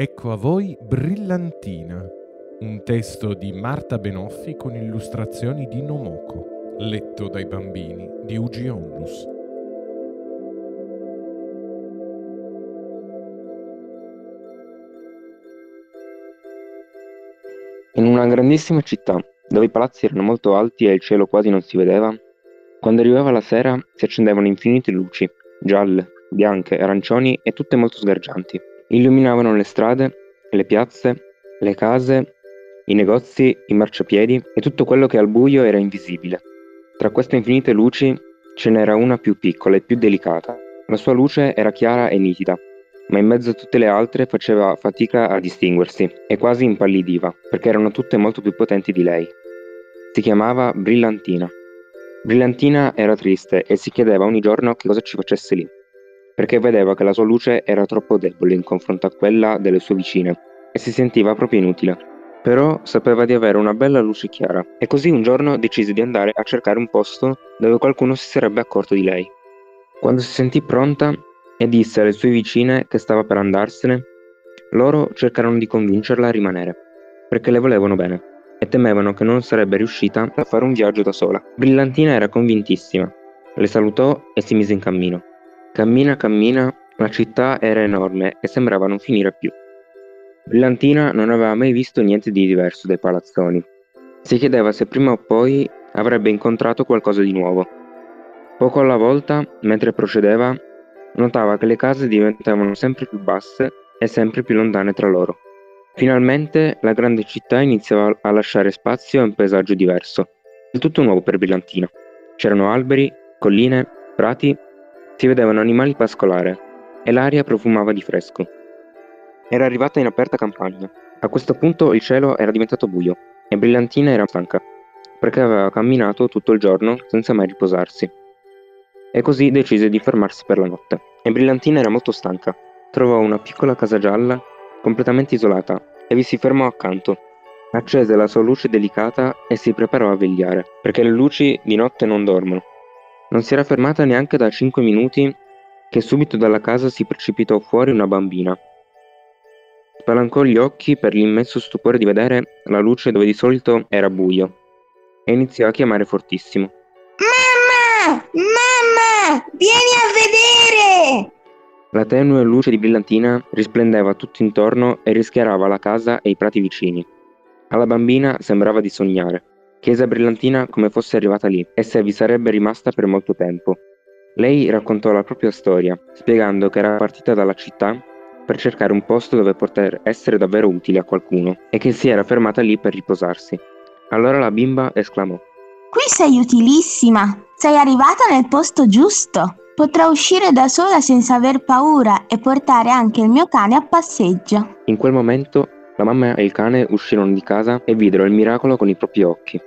Ecco a voi Brillantina, un testo di Marta Benoffi con illustrazioni di Nomoko, letto dai bambini di Ugi Onlus. In una grandissima città, dove i palazzi erano molto alti e il cielo quasi non si vedeva, quando arrivava la sera si accendevano infinite luci, gialle, bianche, arancioni e tutte molto sgargianti. Illuminavano le strade, le piazze, le case, i negozi, i marciapiedi e tutto quello che al buio era invisibile. Tra queste infinite luci ce n'era una più piccola e più delicata. La sua luce era chiara e nitida, ma in mezzo a tutte le altre faceva fatica a distinguersi e quasi impallidiva, perché erano tutte molto più potenti di lei. Si chiamava Brillantina. Brillantina era triste e si chiedeva ogni giorno che cosa ci facesse lì perché vedeva che la sua luce era troppo debole in confronto a quella delle sue vicine e si sentiva proprio inutile. Però sapeva di avere una bella luce chiara e così un giorno decise di andare a cercare un posto dove qualcuno si sarebbe accorto di lei. Quando si sentì pronta e disse alle sue vicine che stava per andarsene, loro cercarono di convincerla a rimanere, perché le volevano bene e temevano che non sarebbe riuscita a fare un viaggio da sola. Brillantina era convintissima, le salutò e si mise in cammino. Cammina cammina, la città era enorme e sembrava non finire più. Brillantina non aveva mai visto niente di diverso dai palazzoni. Si chiedeva se prima o poi avrebbe incontrato qualcosa di nuovo. Poco alla volta, mentre procedeva, notava che le case diventavano sempre più basse e sempre più lontane tra loro. Finalmente la grande città iniziava a lasciare spazio a un paesaggio diverso, del tutto nuovo per Brillantina. C'erano alberi, colline, prati si vedevano animali pascolare e l'aria profumava di fresco. Era arrivata in aperta campagna. A questo punto il cielo era diventato buio e Brillantina era stanca, perché aveva camminato tutto il giorno senza mai riposarsi. E così decise di fermarsi per la notte. E Brillantina era molto stanca. Trovò una piccola casa gialla, completamente isolata, e vi si fermò accanto. Accese la sua luce delicata e si preparò a vegliare, perché le luci di notte non dormono. Non si era fermata neanche da cinque minuti che subito dalla casa si precipitò fuori una bambina. Spalancò gli occhi per l'immenso stupore di vedere la luce dove di solito era buio e iniziò a chiamare fortissimo. Mamma! Mamma! Vieni a vedere! La tenue luce di brillantina risplendeva tutto intorno e rischiarava la casa e i prati vicini. Alla bambina sembrava di sognare. Chiese a Brillantina come fosse arrivata lì e se vi sarebbe rimasta per molto tempo. Lei raccontò la propria storia, spiegando che era partita dalla città per cercare un posto dove poter essere davvero utile a qualcuno e che si era fermata lì per riposarsi. Allora la bimba esclamò: Qui sei utilissima! Sei arrivata nel posto giusto! Potrò uscire da sola senza aver paura e portare anche il mio cane a passeggio. In quel momento la mamma e il cane uscirono di casa e videro il miracolo con i propri occhi.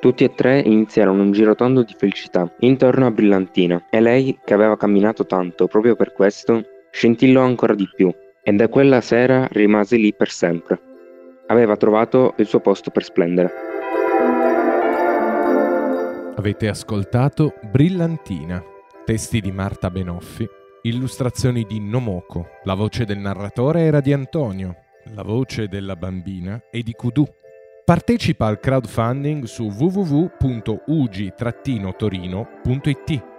Tutti e tre iniziarono un girotondo di felicità intorno a Brillantina e lei, che aveva camminato tanto proprio per questo, scintillò ancora di più e da quella sera rimase lì per sempre. Aveva trovato il suo posto per splendere. Avete ascoltato Brillantina, testi di Marta Benoffi, illustrazioni di Nomoko, la voce del narratore era di Antonio, la voce della bambina è di Kudu. Partecipa al crowdfunding su www.ugi-torino.it